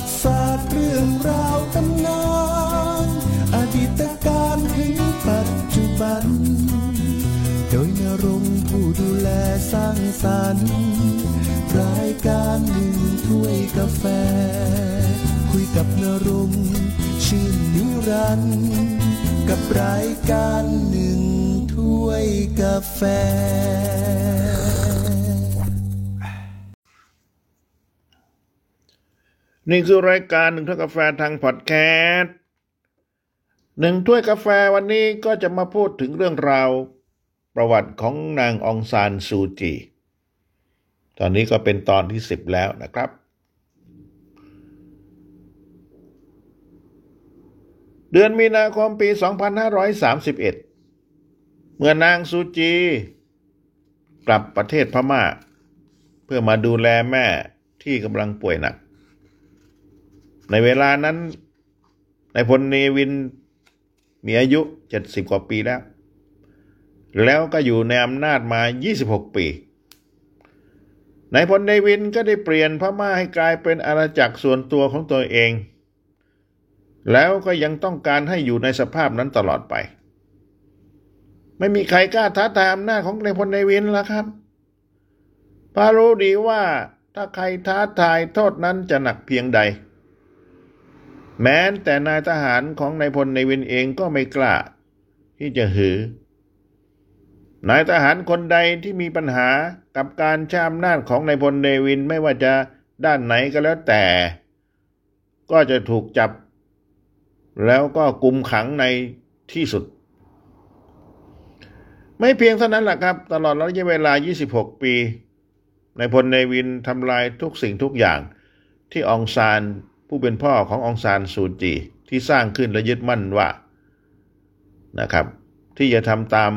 ติศาสตร์เรื่องราวตำนานอดีตการถึงปัจจุบัน โดยนรงผู้ดูแลสร้างสรรค์รายการหนึ่งถ้วยกาแฟ คุยกับนรงชื่นนิรันด์กับรายการหนึ่งถ้วยกาแฟ นี่คือรายการหนึ่งถ้วยกาแฟทางพอดแคสต์หนึ่งถ้วยกาแฟวันนี้ก็จะมาพูดถึงเรื่องราว ประวัติของนางองซานซูจี ตอนนี้ก็เป็นตอนที่สิบแล้วนะครับ เดือนมีนาคมปี 2531 เมื่อนางซูจี กลับประเทศพม่า เพื่อมาดูแลแม่ที่กำลังป่วยหนัก ในเวลานั้นนายพลเนวินมีอายุ70กว่าปีแล้ว แล้วก็อยู่ในอำนาจมา 26 ปีนายพลเนวินก็ได้เปลี่ยนพม่าให้กลายเป็นอาณาจักรส่วนตัวของตัวเอง แล้วก็ยังต้องการให้อยู่ในสภาพนั้นตลอดไป ไม่มีใครกล้าท้าทายอำนาจของนายพลเนวินแล้วครับพารู้ดีว่าถ้าใครท้าทายโทษนั้นจะหนักเพียงใด แม้แต่นายทหารของนายพลในวินเองก็ไม่กล้า ที่จะหือ นายทหารคนใดที่มีปัญหากับการช้ำนาจของนายพลเนวินไม่ว่าจะด้านไหนก็แล้วแต่ ก็จะถูกจับ แล้วก็กุมขังในที่สุด ไม่เพียงเท่านั้นแหละครับ ตลอดระยะเวลา 26 ปีนายพลเนวินทำลายทุกสิ่งทุกอย่างที่องซาน ผู้เป็นพ่อขององซานซูจีที่สร้างขึ้นและยึดมั่นว่านะครับ ที่จะทำตาม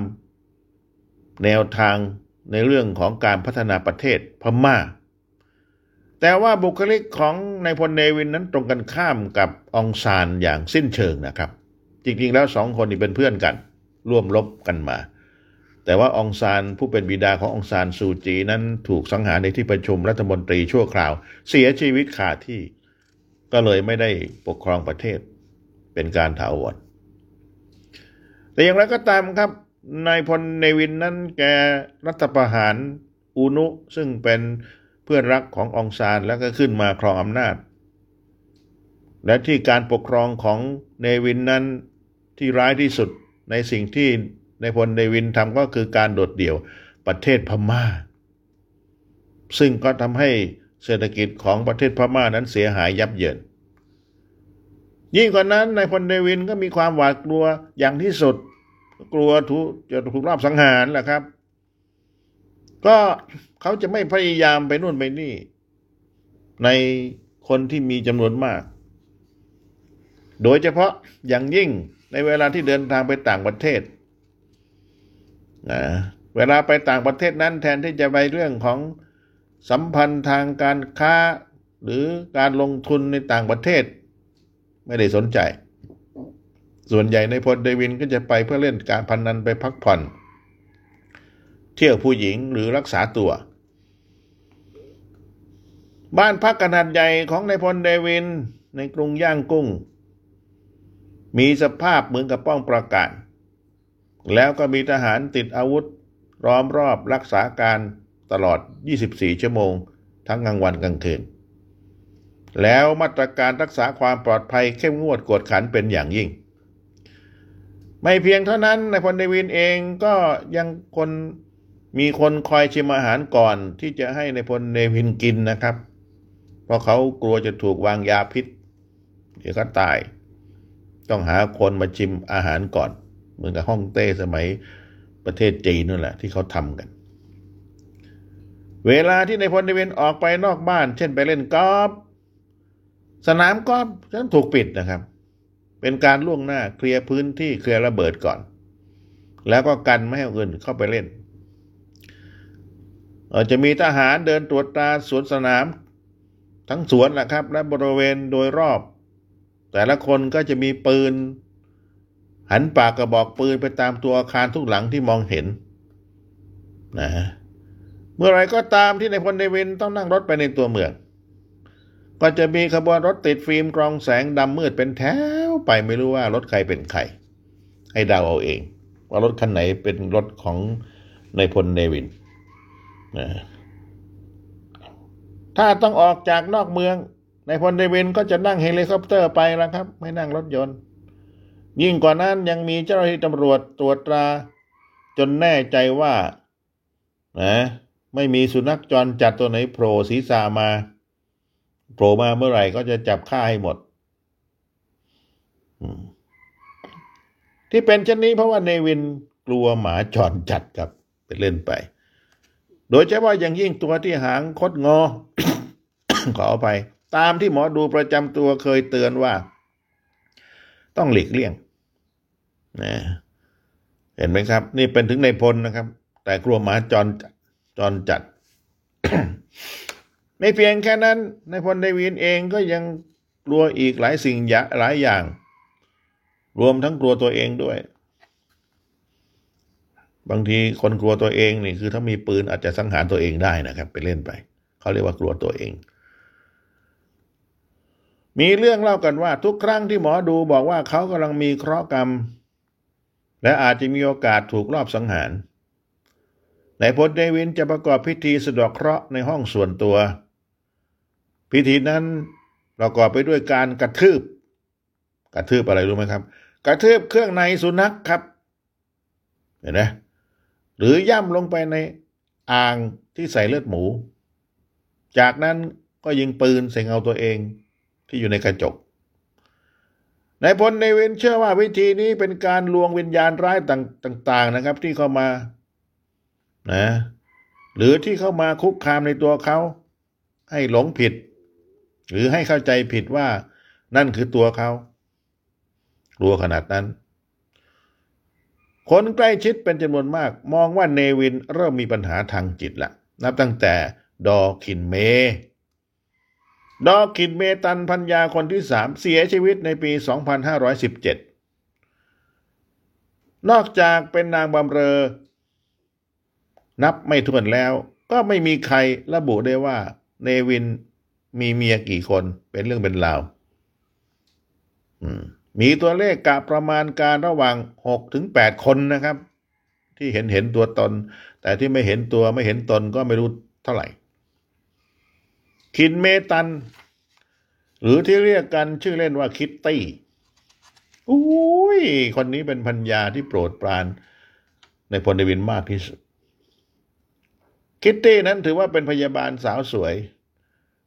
แนวทางในเรื่องของการพัฒนาประเทศพม่า แต่ว่าบุคลิกของนายพลเนวินนั้นตรงกันข้ามกับองซานอย่างสิ้นเชิงนะครับ จริงๆแล้วสองคนนี้เป็นเพื่อนกัน ร่วมรบกันมา แต่ว่าองซานผู้เป็นบิดาขององซานซูจีนั้นถูกสังหารในที่ประชุมรัฐมนตรีชั่วคราว เสียชีวิตขาดที่ ก็เลยไม่ได้ปกครองประเทศเป็นการถาวรแต่อย่างไรก็ตามครับนายพลเนวินนั้นแกรัฐประหารอูนุซึ่งเป็นเพื่อนรักขององซานแล้วก็ขึ้นมาครองอำนาจ และที่การปกครองของเนวินนั้นที่ร้ายที่สุดในสิ่งที่นายพลเนวินทำก็คือการโดดเดี่ยวประเทศพม่า ซึ่งก็ทำให้ เศรษฐกิจของประเทศพม่านั้นเสียหายยับเยิน ยิ่งกว่านั้นนายพลเนวินก็มีความหวาดกลัวอย่างที่สุด กลัวถูกจะถูกรอบสังหารแหละครับ ก็เขาจะไม่พยายามไปนู่นไปนี่ ในคนที่มีจำนวนมาก โดยเฉพาะอย่างยิ่งในเวลาที่เดินทางไปต่างประเทศนะเวลาไปต่างประเทศนั้นแทนที่จะไปเรื่องของ สัมพันธ์ทางการค้าหรือการลงทุนในต่างประเทศ ไม่ได้สนใจ ส่วนใหญ่นายพลเนวินก็จะไปเพื่อเล่นการพนันไปพักผ่อน เที่ยวผู้หญิงหรือรักษาตัว บ้านพักขนาดใหญ่ของนายพลเนวินในกรุงย่างกุ้ง มีสภาพเหมือนกับป้อมปราการ แล้วก็มีทหารติดอาวุธล้อมรอบรักษาการ ตลอด 24 ชั่วโมง ทั้งกลางวันกลางคืน แล้วมาตรการรักษาความปลอดภัยเข้มงวดกวดขันเป็นอย่างยิ่ง ไม่เพียงเท่านั้นนายพลเนวินเองก็ยังคนมีคนคอยชิมอาหารก่อนที่จะให้นายพลเนวินกินนะครับ เพราะเขากลัวจะถูกวางยาพิษ เดี๋ยวก็ตาย ต้องหาคนมาชิมอาหารก่อน เหมือนกับฮ่องเต้สมัยประเทศจีนนั่นแหละที่เขาทำกัน เวลาที่ในพลเวนออกไปนอกบ้าน เช่นไปเล่นกอล์ฟสนามกอล์ฟนั้นถูกปิดนะครับ เป็นการล่วงหน้าเคลียร์พื้นที่เคลียร์ระเบิดก่อน แล้วก็กันไม่ให้คนอื่นเข้าไปเล่นอ่อจะมีทหารเดินตรวจตราสวนสนาม ทั้งสวนแหละครับ และบริเวณโดยรอบ แต่ละคนก็จะมีปืน หันปากกระบอกปืนไปตามตัวอาคารทุกหลังที่มองเห็น นะฮะ เมื่อไรก็ตามที่นายพลเนวินต้องนั่งรถไปในตัวเมือง ก็จะมีขบวนรถติดฟิล์มกรองแสงดำมืดเป็นแถวไปไม่รู้ว่ารถใครเป็นใคร ให้เดาเอาเอง ว่ารถคันไหนเป็นรถของนายพลเนวินนะถ้าต้องออกจากนอกเมืองนายพลเนวินก็จะนั่งเฮลิคอปเตอร์ไปแล้วครับ ไม่นั่งรถยนต์ ยิ่งกว่านั้นยังมีเจ้าหน้าที่ตำรวจตรวจตรา จนแน่ใจว่านะ ไม่มีสุนัขจรจัดตัวไหนโผล่ศีรษะมาโผล่มาเมื่อไหร่ก็จะจับฆ่าให้หมด ที่เป็นเช่นนี้เพราะว่าเนวินกลัวหมาจรจัดครับไปเล่นไป โดยเฉพาะอย่างยิ่งตัวที่หางคดงอ ขออภัยตามที่หมอดูประจำตัวเคยเตือนว่า ต้องหลีกเลี่ยงนะเห็นไหมครับ นี่เป็นถึงในพลนะครับ แต่กลัวหมาจรจ จรจัด ไม่เพียงแค่นั้นในพลเดวินเองก็ยังกลัวอีกหลายสิ่งหลายอย่าง รวมทั้งกลัวตัวเองด้วย บางทีคนกลัวตัวเองนี่คือถ้ามีปืนอาจจะสังหารตัวเองได้นะครับ ไปเล่นไป เขาเรียกว่ากลัวตัวเอง มีเรื่องเล่ากันว่า ทุกครั้งที่หมอดูบอกว่าเขากำลังมีเคราะห์กรรม และอาจจะมีโอกาสถูกรอบสังหาร ในพลเดวินจะประกอบพิธีสะดอกเคราะห์ในห้องส่วนตัว พิธีนั้นประกอบไปด้วยการกระทืบ กระทืบอะไรรู้ไหมครับ กระทืบเครื่องในสุนัขครับ เห็นไหมหรือย่ำลงไปในอ่างที่ใส่เลือดหมู จากนั้นก็ยิงปืนใส่เงาตัวเองที่อยู่ในกระจกในพลในเวนเชื่อว่าวิธีนี้เป็นการลวงวิญญาณร้ายต่างๆนะครับ ที่เข้ามา นะหรือที่เข้ามาคุกคามในตัวเขา ให้หลงผิด หรือให้เข้าใจผิดว่านั่นคือตัวเขากลัวขนาดนั้น คนใกล้ชิดเป็นจำนวนมาก มองว่าเนวินเริ่มมีปัญหาทางจิตละนับตั้งแต่ดอคินเม ดอคินเมตันพัญญาคนที่สามเสียชีวิตในปี 2517 นอกจากเป็นนางบำเรอ นับไม่ถ้วนแล้ว ก็ไม่มีใครระบุได้ว่า เนวินมีเมียกี่คนเป็นเรื่องเป็นราวมีตัวเลขกะประมาณการระหว่างหกถึงแปดคนนะครับ ที่เห็นเห็นตัวตน แต่ที่ไม่เห็นตัวไม่เห็นตนก็ไม่รู้เท่าไหร่ขิ่นเมตัน หรือที่เรียกกันชื่อเล่นว่าคิตตี้อุ้ยคนนี้เป็นภรรยาที่โปรดปรานนายพลเนวินมากที่สุด คิตตี้นั้นถือว่าเป็นพยาบาลสาวสวย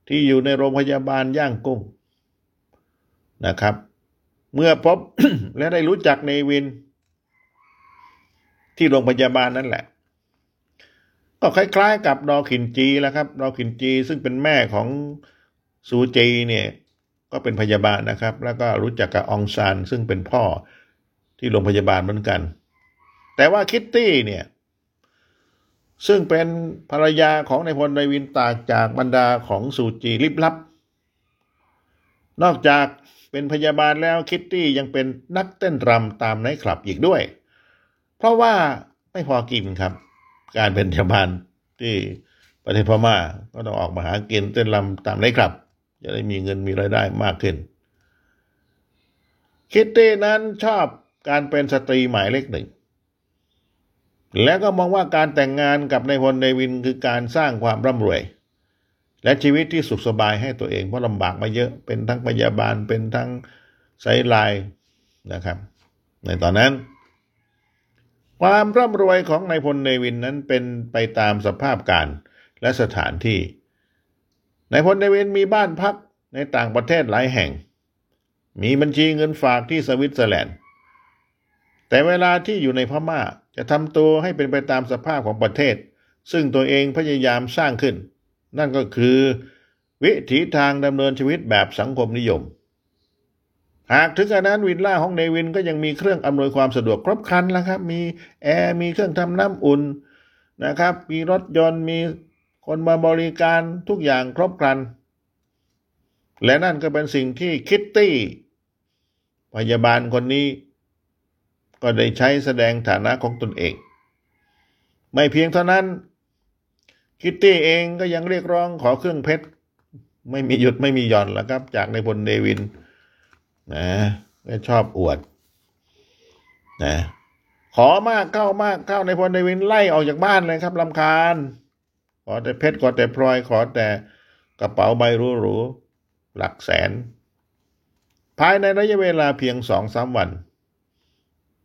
ที่อยู่ในโรงพยาบาลย่างกุ้งนะครับ เมื่อพบและได้รู้จักเนวิน ที่โรงพยาบาลนั่นแหละ ก็คล้ายๆ กับดอขินจีแล้วครับดอขินจีซึ่งเป็นแม่ของซูจีเนี่ย ก็เป็นพยาบาลนะครับ แล้วก็รู้จักกับองซานซึ่งเป็นพ่อที่โรงพยาบาลเหมือนกัน แต่ว่าคิตตี้เนี่ย ซึ่งเป็นภรรยาของนายพลนายวินตากจากบรรดาของสูจีลิบลับ นอกจากเป็นพยาบาลแล้วคิตตี้ยังเป็นนักเต้นรำตามไนท์คลับอีกด้วย เพราะว่าไม่พอกินครับ การเป็นพยาบาลที่ประเทศพม่าก็ต้องออกมาหากินเต้นรำตามไนท์คลับ จะได้มีเงินมีรายได้มากขึ้น คิตตี้นั้นชอบการเป็นสตรีหมายเลขหนึ่ง แล้วก็มองว่าการแต่งงานกับนายพลเนวินคือการสร้างความร่ำรวย และชีวิตที่สุขสบายให้ตัวเองเพราะลำบากมาเยอะเป็นทั้งพยาบาลเป็นทั้งไซด์ไลน์นะครับ ในตอนนั้น ความร่ำรวยของนายพลเนวินนั้นเป็นไปตามสภาพการและสถานที่นายพลเนวินมีบ้านพักในต่างประเทศหลายแห่ง มีบัญชีเงินฝากที่สวิตเซอร์แลนด์ แต่เวลาที่อยู่ในพม่าจะทำตัวให้เป็นไปตามสภาพของประเทศ ซึ่งตัวเองพยายามสร้างขึ้น นั่นก็คือ วิถีทางดำเนินชีวิตแบบสังคมนิยม หากถึงขนาดนั้นวิลล่าของเนวินก็ยังมีเครื่องอำนวยความสะดวกครบครันแล้วครับ มีแอร์มีเครื่องทำน้ำอุ่นนะครับ มีรถยนต์มีคนมาบริการทุกอย่างครบครัน และนั่นก็เป็นสิ่งที่คิตตี้พยาบาลคนนี้ ก็ได้ใช้แสดงฐานะของตนเอง ไม่เพียงเท่านั้น คิตตี้เองก็ยังเรียกร้องขอเครื่องเพชร ไม่มีหยุดไม่มีหย่อนแล้วครับ จากในพลเนวินนะไม่ชอบอวดนะขอมากเข้ามากเข้าในพลเนวินไล่ออกจากบ้านเลยครับลำคาญ ขอแต่เพชรขอแต่พลอยขอแต่กระเป๋าใบหรูๆหลักแสน ภายในระยะเวลาเพียงสองสามวัน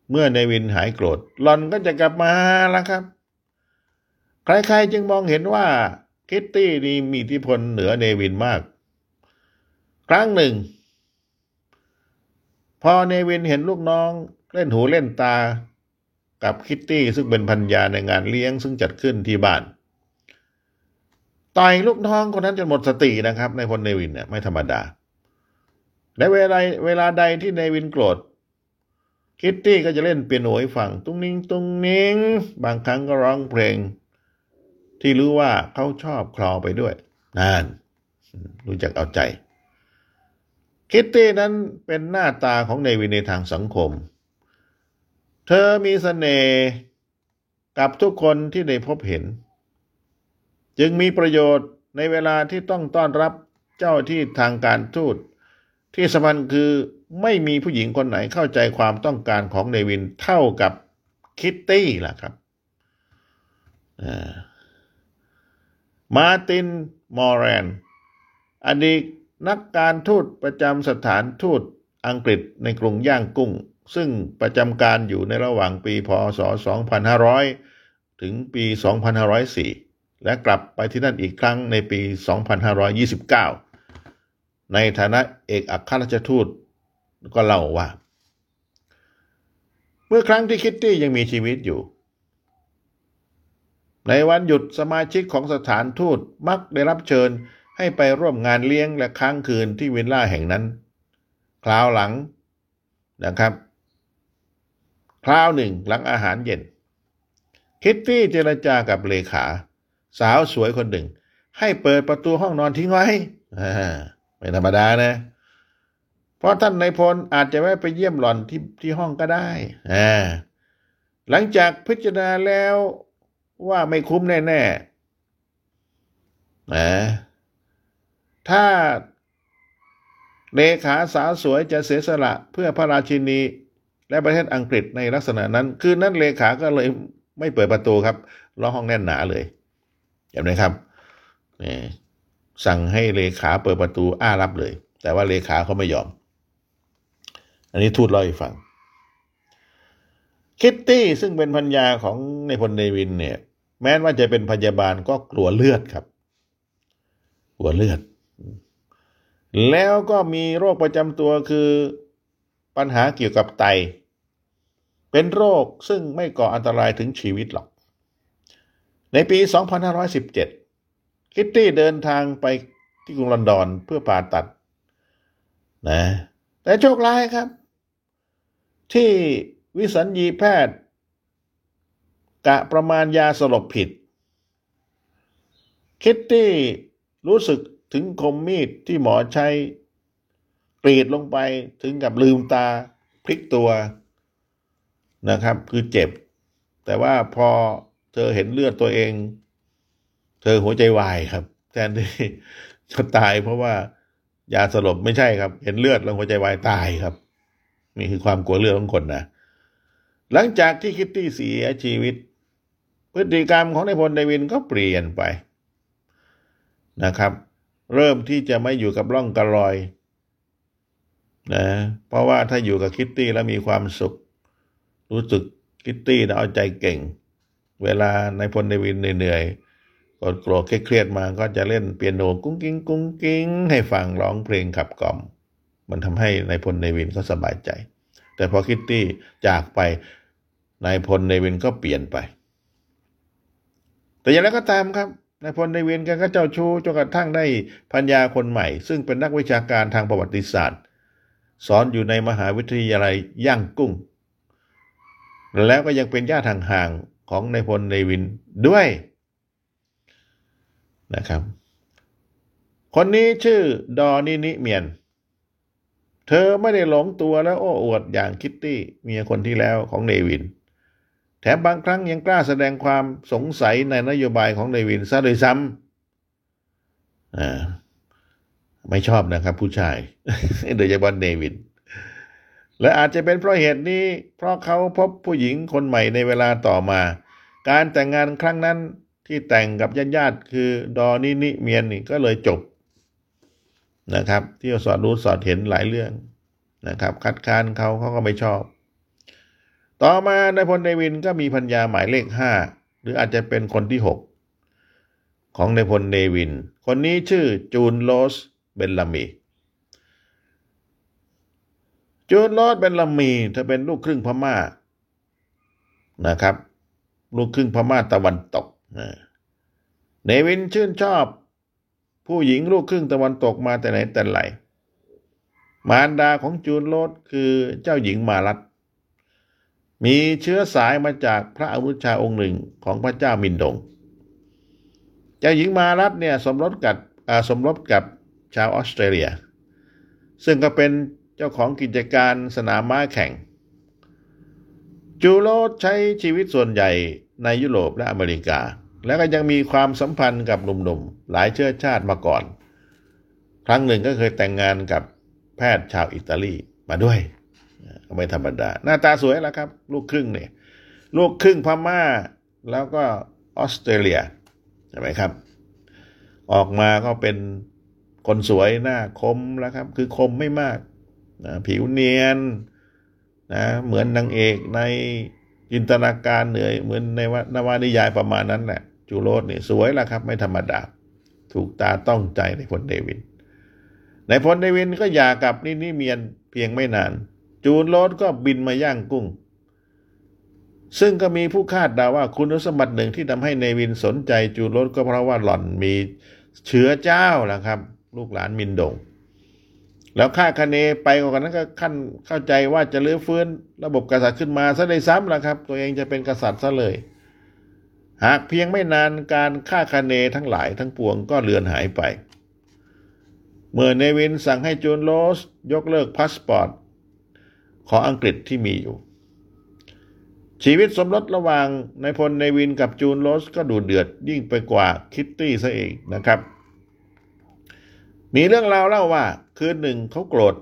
เมื่อเนวินหายโกรธหล่อนก็จะกลับมาแล้วครับ ใครๆจึงมองเห็นว่าคิตตี้นี่มีอิทธิพลเหนือเนวินมาก ครั้งหนึ่ง พอเนวินเห็นลูกน้องเล่นหูเล่นตากับคิตตี้ซึ่งเป็นภรรยาในงานเลี้ยงซึ่งจัดขึ้นที่บ้านต่อยลูกน้องคนนั้นจนหมดสตินะครับ นายพลเนวินเนี่ยไม่ธรรมดา และเวลาเวลาใดที่เนวินโกรธ คิตตี้ก็จะเล่นเปียโนให้ฟังตุ้งนิงตุ้งนิงบางครั้งก็ร้องเพลง ที่รู้ว่าเขาชอบคลอไปด้วยนั่นรู้จักเอาใจ คิตตี้นั้นเป็นหน้าตาของเนวินในทางสังคม เธอมีเสน่ห์กับทุกคนที่ได้พบเห็น จึงมีประโยชน์ในเวลาที่ต้องต้อนรับเจ้าหน้าที่ทางการทูต ที่สำคัญคือไม่มีผู้หญิงคนไหนเข้าใจความต้องการของเนวินเท่ากับคิตตี้ล่ะครับมาร์ตินมอร์แลนด์อดีตนักการทูตประจำสถานทูตอังกฤษในกรุงย่างกุ้ง ซึ่งประจำการอยู่ในระหว่างปีพศ 2500 ถึงปี 2504 และกลับไปที่นั่นอีกครั้งในปี 2529 ในฐานะเอกอัครราชทูตก็เล่าว่า เมื่อครั้งที่คิตตี้ยังมีชีวิตอยู่ ในวันหยุดสมาชิกของสถานทูตมักได้รับเชิญให้ไปร่วมงานเลี้ยงและค้างคืนที่วิลล่าแห่งนั้น คราวหลังนะครับ คราวหนึ่งหลังอาหารเย็น คิตตี้เจรจากับเลขา สาวสวยคนหนึ่ง ให้เปิดประตูห้องนอนทิ้งไว้ ไม่ธรรมดานะ เพราะท่านนายพลอาจจะแวะไปเยี่ยมหล่อนที่ที่ห้องก็ได้อ่าหลังจากพิจารณาแล้วว่าไม่คุ้มแน่ๆนะถ้าเลขาสาวสวยจะเสียสละเพื่อพระราชินี และประเทศอังกฤษในลักษณะนั้น คืนนั้นเลขาก็เลยไม่เปิดประตูครับล็อกห้องแน่นหนาเลยเห็นไหมครับนี่ สั่งให้เลขาเปิดประตูอ้ารับเลย แต่ว่าเลขาเขาไม่ยอม อันนี้ทูตเล่าให้ฟัง คิตตี้ซึ่งเป็นพัญญาของในพลเนวินเนี่ย แม้ว่าจะเป็นพยาบาลก็กลัวเลือดครับ กลัวเลือด แล้วก็มีโรคประจำตัวคือปัญหาเกี่ยวกับไต เป็นโรคซึ่งไม่ก่ออันตรายถึงชีวิตหรอก ในปี 2517 คิตตี้เดินทางไปที่กรุงลอนดอนเพื่อผ่าตัด นะ แต่โชคร้ายครับ ที่วิสัญญีแพทย์ กะประมาณยาสลบผิด คิตตี้รู้สึกถึงคมมีดที่หมอใช้กรีดลงไปถึงกับลืมตาพลิกตัวนะครับ คือเจ็บ แต่ว่าพอเธอเห็นเลือดตัวเอง เธอหัวใจวายครับ แทนที่จะตายเพราะว่ายาสลบไม่ใช่ครับ เห็นเลือดแล้วหัวใจวายตายครับ นี่คือความกลัวเลือดของคนนะหลังจากที่คิตตี้เสียชีวิต พฤติกรรมของนายพลเนวินก็เปลี่ยนไปนะครับ เริ่มที่จะไม่อยู่กับร่องกับรอยนะเพราะว่าถ้าอยู่กับคิตตี้แล้วมีความสุข รู้สึกคิตตี้เอาใจเก่ง เวลานายพลเนวินเหนื่อยๆ กดโกรธเครียดมาก็จะเล่นเปียโนกุ้งกิ้งกุ้งกิ้งให้ฟังร้องเพลงขับกล่อม มันทำให้นายพลเนวินก็สบายใจ แต่พอคิตตี้จากไปนายพลเนวินก็เปลี่ยนไป แต่อย่างไรก็ตามครับนายพลเนวินนั้นก็เจ้าชู้จนกระทั่งได้ภรรยาคนใหม่ ซึ่งเป็นนักวิชาการทางประวัติศาสตร์ สอนอยู่ในมหาวิทยาลัยย่างกุ้ง แล้วก็ยังเป็นญาติห่างๆของนายพลในวินด้วย นะครับ คนนี้ชื่อดอนินิเมียน เธอไม่ได้หลงตัวแล้วโอ้อวดอย่างคิตตี้เมียคนที่แล้วของเนวิน แถมบางครั้งยังกล้าแสดงความสงสัยในนโยบายของนายวินซะโดยซ้ำอ่าไม่ชอบนะครับผู้ชายโดยเฉพาะเนวิน และอาจจะเป็นเพราะเหตุนี้ เพราะเขาพบผู้หญิงคนใหม่ในเวลาต่อมา การแต่งงานครั้งนั้น ที่แต่งกับญาติญาติคือดอนินิเมียนนี่ก็เลยจบนะครับ ที่สอดรู้สอดเห็นหลายเรื่องนะครับ คัดค้านเขาเขาก็ไม่ชอบ ต่อมานายพลเนวินก็มีภรรยาหมายเลขห้าหรืออาจจะเป็นคนที่หกของนายพลเนวิน คนนี้ชื่อจูนโลสเบนลามีจูนโลสเบนลามีเธอเป็นลูกครึ่งพม่านะครับ ลูกครึ่งพม่าตะวันตก เนวินชื่นชอบ ผู้หญิงลูกครึ่งตะวันตกมาแต่ไหนแต่ไรมารดาของจูนโลสคือเจ้าหญิงมารัตมีเชื้อสายมาจากพระอนุชาองค์หนึ่งของพระเจ้ามินดง เจ้าหญิงมารัตเนี่ยสมรสกับสมรสกับชาวออสเตรเลีย ซึ่งก็เป็นเจ้าของกิจการสนามม้าแข่ง จูโรสใช้ชีวิตส่วนใหญ่ในยุโรปและอเมริกา แล้วก็ยังมีความสัมพันธ์กับหนุ่มๆ หลายเชื้อชาติมาก่อน ครั้งหนึ่งก็เคยแต่งงานกับแพทย์ชาวอิตาลีมาด้วย ไม่ธรรมดา หน้าตาสวยแล้วครับ ลูกครึ่งเนี่ย ลูกครึ่งพม่า แล้วก็ออสเตรเลียใช่ไหมครับ ออกมาก็เป็นคนสวยหน้าคมแล้วครับ คือคมไม่มากนะผิวเนียนนะเหมือนนางเอกในจินตนาการเหนื่อยเหมือนในวนวนิยายประมาณนั้นแหละ จูโรสเนี่ยสวยแล้วครับ ไม่ธรรมดา ถูกตาต้องใจในพลเดวิน นายพลเนวินก็หย่ากับนินิเมียนเพียงไม่นาน จูนโรสก็บินมาย่างกุ้ง ซึ่งก็มีผู้คาดเดาว่าคุณสมบัติหนึ่งที่ทำให้เนวินสนใจจูนโรสก็เพราะว่าหล่อนมีเชื้อเจ้าแหละครับ ลูกหลานมินดงแล้วคาดคะเนไปกว่านั้นก็ขั้นเข้าใจว่าจะรื้อฟื้น ระบบกษัตริย์ขึ้นมาซะได้ซ้ำละครับ ตัวเองจะเป็นกษัตริย์ซะเลย หากเพียงไม่นานการคาดคะเนทั้งหลายทั้งปวงก็เลือนหายไป เมื่อเนวินสั่งให้จูนโรสยกเลิกพาสปอร์ตของอังกฤษที่มีอยู่ ชีวิตสมรสระหว่างนายพลเนวินกับจูนโรสก็ดุเดือดยิ่งไปกว่าคิตตี้ซะเองนะครับ มีเรื่องราวเล่าว่าคืนหนึ่งเขาโกรธ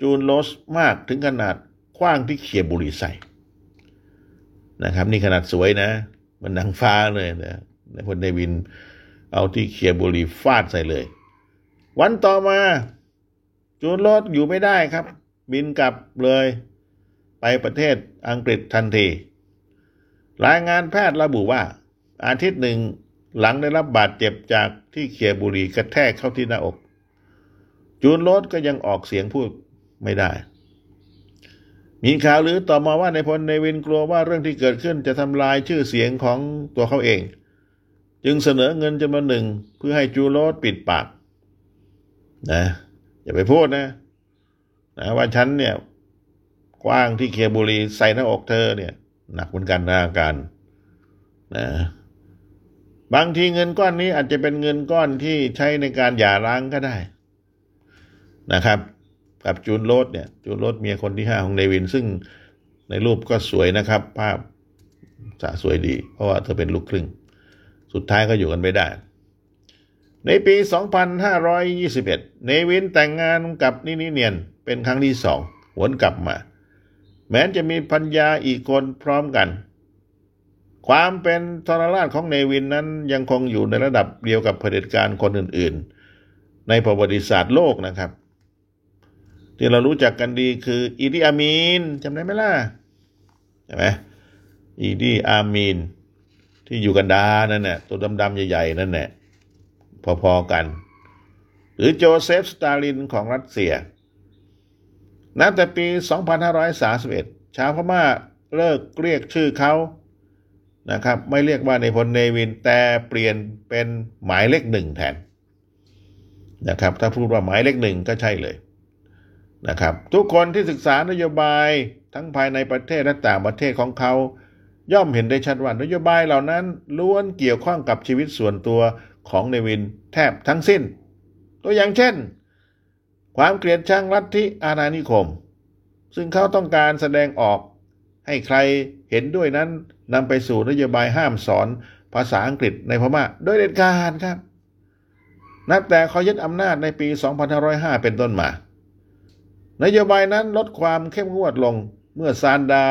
จูนโรสมากถึงขนาดขว้างที่เขี่ยบุหรี่ใส่นะครับ นี่ขนาดสวยนะ มันนางฟ้าเลยนะนายพลเนวินเอาที่เขี่ยบุหรี่ฟาดใส่เลย วันต่อมาจูนโรสอยู่ไม่ได้ครับ บินกลับเลย ไปประเทศอังกฤษทันที รายงานแพทย์ระบุว่า อาทิตย์หนึ่งหลังได้รับบาดเจ็บจากที่เขี่ยบุหรี่กระแทกเข้าที่หน้าอก จูนโรสก็ยังออกเสียงพูดไม่ได้ มีข่าวลือต่อมาว่านายพลเนวินกลัวว่าเรื่องที่เกิดขึ้นจะทำลายชื่อเสียงของตัวเขาเอง จึงเสนอเงินจำนวนหนึ่งเพื่อให้จูนโรสปิดปากนะอย่าไปพูดนะนะว่าฉันเนี่ยขว้างที่เขี่ยบุหรี่ใส่หน้าอกเธอเนี่ย หนักเหมือนกันนะอาการนะบางทีเงินก้อนนี้อาจจะเป็นเงินก้อนที่ใช้ในการหย่าร้างก็ได้นะครับ กับจูนโรสเนี่ยจูนโรสเมียคนที่ห้าของเนวิน ซึ่งในรูปก็สวยนะครับ ภาพสะสวยดี เพราะว่าเธอเป็นลูกครึ่ง สุดท้ายก็อยู่กันไม่ได้ ในปี 2521 เนวินแต่งงานกับนินิเนียนเป็นครั้งที่สองหวนกลับมา แม้จะมีพัญญาอีกคนพร้อมกัน ความเป็นทรราชของเนวินนั้นยังคงอยู่ในระดับเดียวกับเผด็จการคนอื่น ๆ ในประวัติศาสตร์โลกนะครับ ที่เรารู้จักกันดีคืออีดีอามีนจำได้ไหมล่ะใช่ไหมอีดีอามีนที่อยู่กันดานั่นแหละตัวดำๆใหญ่ๆนั่นแหละพอๆกัน หรือโจเซฟสตาลินของรัสเซียนับแต่ปี 2531 ชาวพม่าเลิกเรียกชื่อเขานะครับ ไม่เรียกว่านายพลเนวินแต่เปลี่ยนเป็นหมายเลขหนึ่งแทนนะครับ ถ้าพูดว่าหมายเลขหนึ่งก็ใช่เลย นะครับ ทุกคนที่ศึกษานโยบายทั้งภายในประเทศและต่างประเทศของเขา ย่อมเห็นได้ชัดว่านโยบายเหล่านั้นล้วนเกี่ยวข้องกับชีวิตส่วนตัวของเนวินแทบทั้งสิ้น ตัวอย่างเช่น ความเกลียดชังลัทธิอาณานิคม ซึ่งเขาต้องการแสดงออกให้ใครเห็นด้วยนั้นนำไปสู่นโยบายห้ามสอนภาษาอังกฤษในพม่าโดยเด็ดขาดครับ นับแต่เขายึดอำนาจในปี 2505 เป็นต้นมา นโยบายนั้นลดความเข้มงวดลงเมื่อซานดา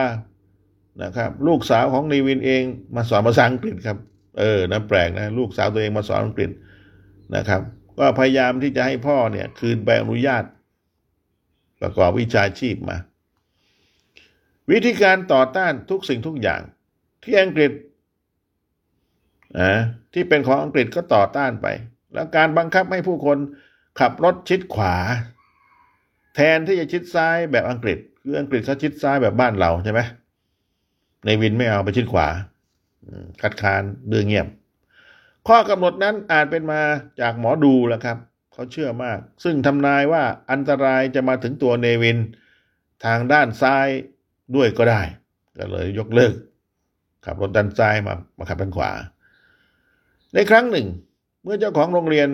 นะครับ ลูกสาวของนีวินเองมาสอนภาษาอังกฤษครับ เออนะแปลกนะลูกสาวตัวเองมาสอนอังกฤษนะครับ ก็พยายามที่จะให้พ่อเนี่ย คืนใบอนุญาต ประกอบวิชาชีพมา วิธีการต่อต้านทุกสิ่งทุกอย่าง ที่อังกฤษนะที่เป็นของอังกฤษก็ต่อต้านไป แล้วการบังคับให้ผู้คนขับรถชิดขวา แทนที่จะชิดซ้ายแบบอังกฤษคืออังกฤษเขาชิดซ้ายแบบบ้านเราใช่ไหมในวินไม่เอาไปชิดขวาคัดค้านเดือเงียบ ข้อกำหนดนั้นอาจเป็นมาจากหมอดูแหละครับเขาเชื่อมาก ซึ่งทำนายว่าอันตรายจะมาถึงตัวเนวินทางด้านซ้ายด้วยก็ได้ ก็เลยยกเลิกขับรถด้านซ้ายมามาขับด้านขวา ในครั้งหนึ่ง เมื่อเจ้าของโรงเรียน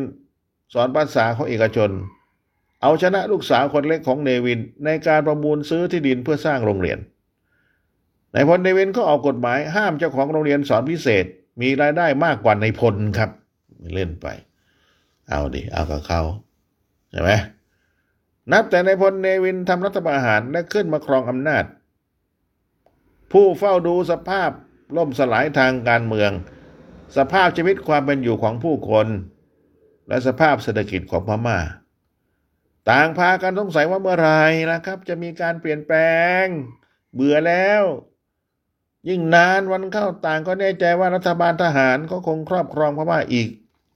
สอนภาษาของเอกชน เอาชนะลูกสาวคนเล็กของเนวิน ในการประมูลซื้อที่ดินเพื่อสร้างโรงเรียนนายพลเนวินก็ออกกฎหมายห้ามเจ้าของโรงเรียนสอนพิเศษ มีรายได้มากกว่านายพลครับ เล่นไป เอาดิ เอากับเขาใช่ไหมนับแต่นายพลเนวินทำรัฐประหารและขึ้นมาครองอำนาจ ผู้เฝ้าดูสภาพล่มสลายทางการเมือง สภาพชีวิตความเป็นอยู่ของผู้คน และสภาพเศรษฐกิจของพม่า ต่างพากันสงสัยว่าเมื่อไรนะครับ จะมีการเปลี่ยนแปลง เบื่อแล้ว ยิ่งนานวันเข้าต่างก็แน่ใจว่ารัฐบาลทหารก็คงครอบครองพม่าอีก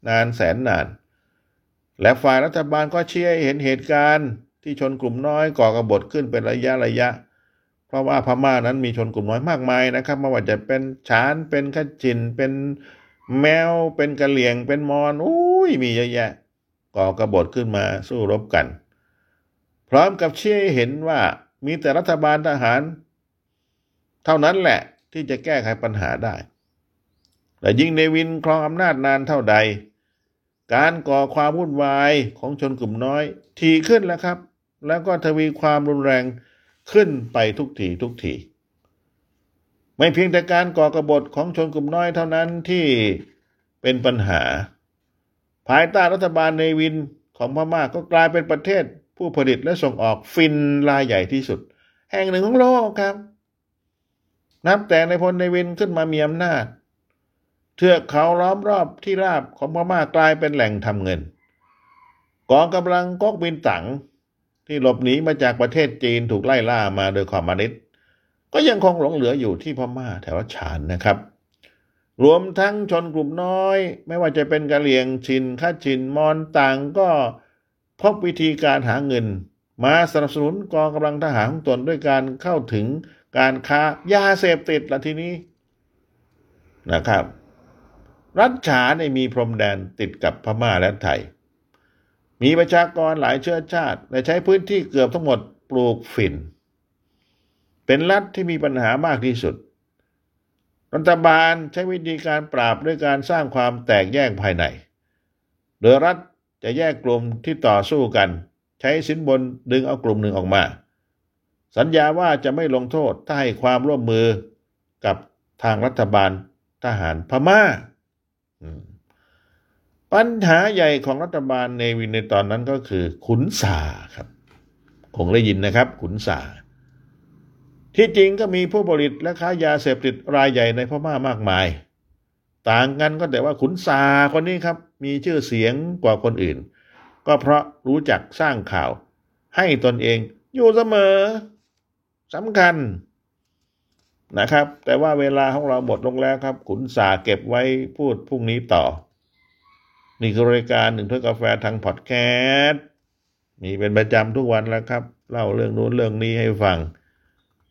นานแสนนาน และฝ่ายรัฐบาลก็เชี่ยเห็นเหตุการณ์ที่ชนกลุ่มน้อยก่อกรบฏขึ้นเป็นระยะระยะ เพราะว่าพม่านั้นมีชนกลุ่มน้อยมากมายนะครับไม่ว่าจะเป็นฉานเป็นขจินเป็นแมวเป็นกะเหลี่ยงเป็นมอนอุ้ยมีเยอะแยะ ก่อกระบฏขึ้นมาสู้รบกัน พร้อมกับเชี่ยเห็นว่ามีแต่รัฐบาลทหาร เท่านั้นแหละที่จะแก้ไขปัญหาได้ แต่ยิ่งเนวินครองอำนาจนานเท่าใด การก่อความวุ่นวายของชนกลุ่มน้อย ทีขึ้นแล้วครับ แล้วก็ทวีความรุนแรงขึ้นไปทุกทีทุกทีไม่เพียงแต่การก่อกรบฏของชนกลุ่มน้อยเท่านั้นที่เป็นปัญหา ภายใต้รัฐบาลเนวินของพม่าก็กลายเป็นประเทศผู้ผลิตและส่งออกฝิ่นรายใหญ่ที่สุด แห่งหนึ่งของโลกครับ นับแต่นายพลเนวินขึ้นมามีอำนาจ เทือกเขาล้อมรอบที่ราบของพม่ากลายเป็นแหล่งทำเงิน กองกำลังก๊กมินตั๋งที่หลบหนีมาจากประเทศจีนถูกไล่ล่ามาโดยคอมมิวนิสต์ก็ยังคงหลงเหลืออยู่ที่พม่าแถวฉานนะครับ รวมทั้งชนกลุ่มน้อย ไม่ว่าจะเป็นกะเหลี่ยงชินข้าชินมอนต่างก็พบวิธีการหาเงิน มาสนับสนุนกองกำลังทหารของตนด้วยการเข้าถึงการค้ายาเสพติดละทีนี้นะครับ รัฐฉาในมีพรมแดนติดกับพม่าและไทย มีประชากรหลายเชื้อชาติและใช้พื้นที่เกือบทั้งหมดปลูกฝิ่น เป็นรัฐที่มีปัญหามากที่สุด รัฐบาลใช้วิธีการปราบด้วยการสร้างความแตกแยกภายใน โดยรัฐจะแยกกลุ่มที่ต่อสู้กัน ใช้สินบนดึงเอากลุ่มหนึ่งออกมา สัญญาว่าจะไม่ลงโทษถ้าให้ความร่วมมือกับทางรัฐบาลทหารพมา่า ปัญหาใหญ่ของรัฐบาลเนวินในตอนนั้นก็คือ ขุนสาครับ คงได้ยินนะครับ ขุนสา ที่จริงก็มีผู้บริตและค้ายาเสพติดรายใหญ่ในพม่ามากมาย ต่างกันก็แต่ว่าขุนสาคนนี้ครับ มีชื่อเสียงกว่าคนอื่น ก็เพราะรู้จักสร้างข่าว ให้ตนเองอยู่เสมอสำคัญนะครับ แต่ว่าเวลาของเราหมดลงแล้วครับ ขุนสาเก็บไว้พูดพรุ่งนี้ต่อ นี่คือรายการหนึ่งถ้วยกาแฟทางพอดแคสต์มีเป็นประจำทุกวันแล้วครับ เล่าเรื่องนู้นเรื่องนี้ให้ฟัง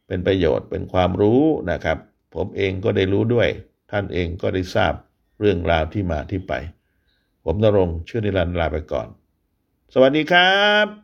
เป็นประโยชน์เป็นความรู้นะครับ ผมเองก็ได้รู้ด้วย ท่านเองก็ได้ทราบเรื่องราวที่มาที่ไป ผมนรงชื่อนิรันดร์ลาไปก่อน สวัสดีครับ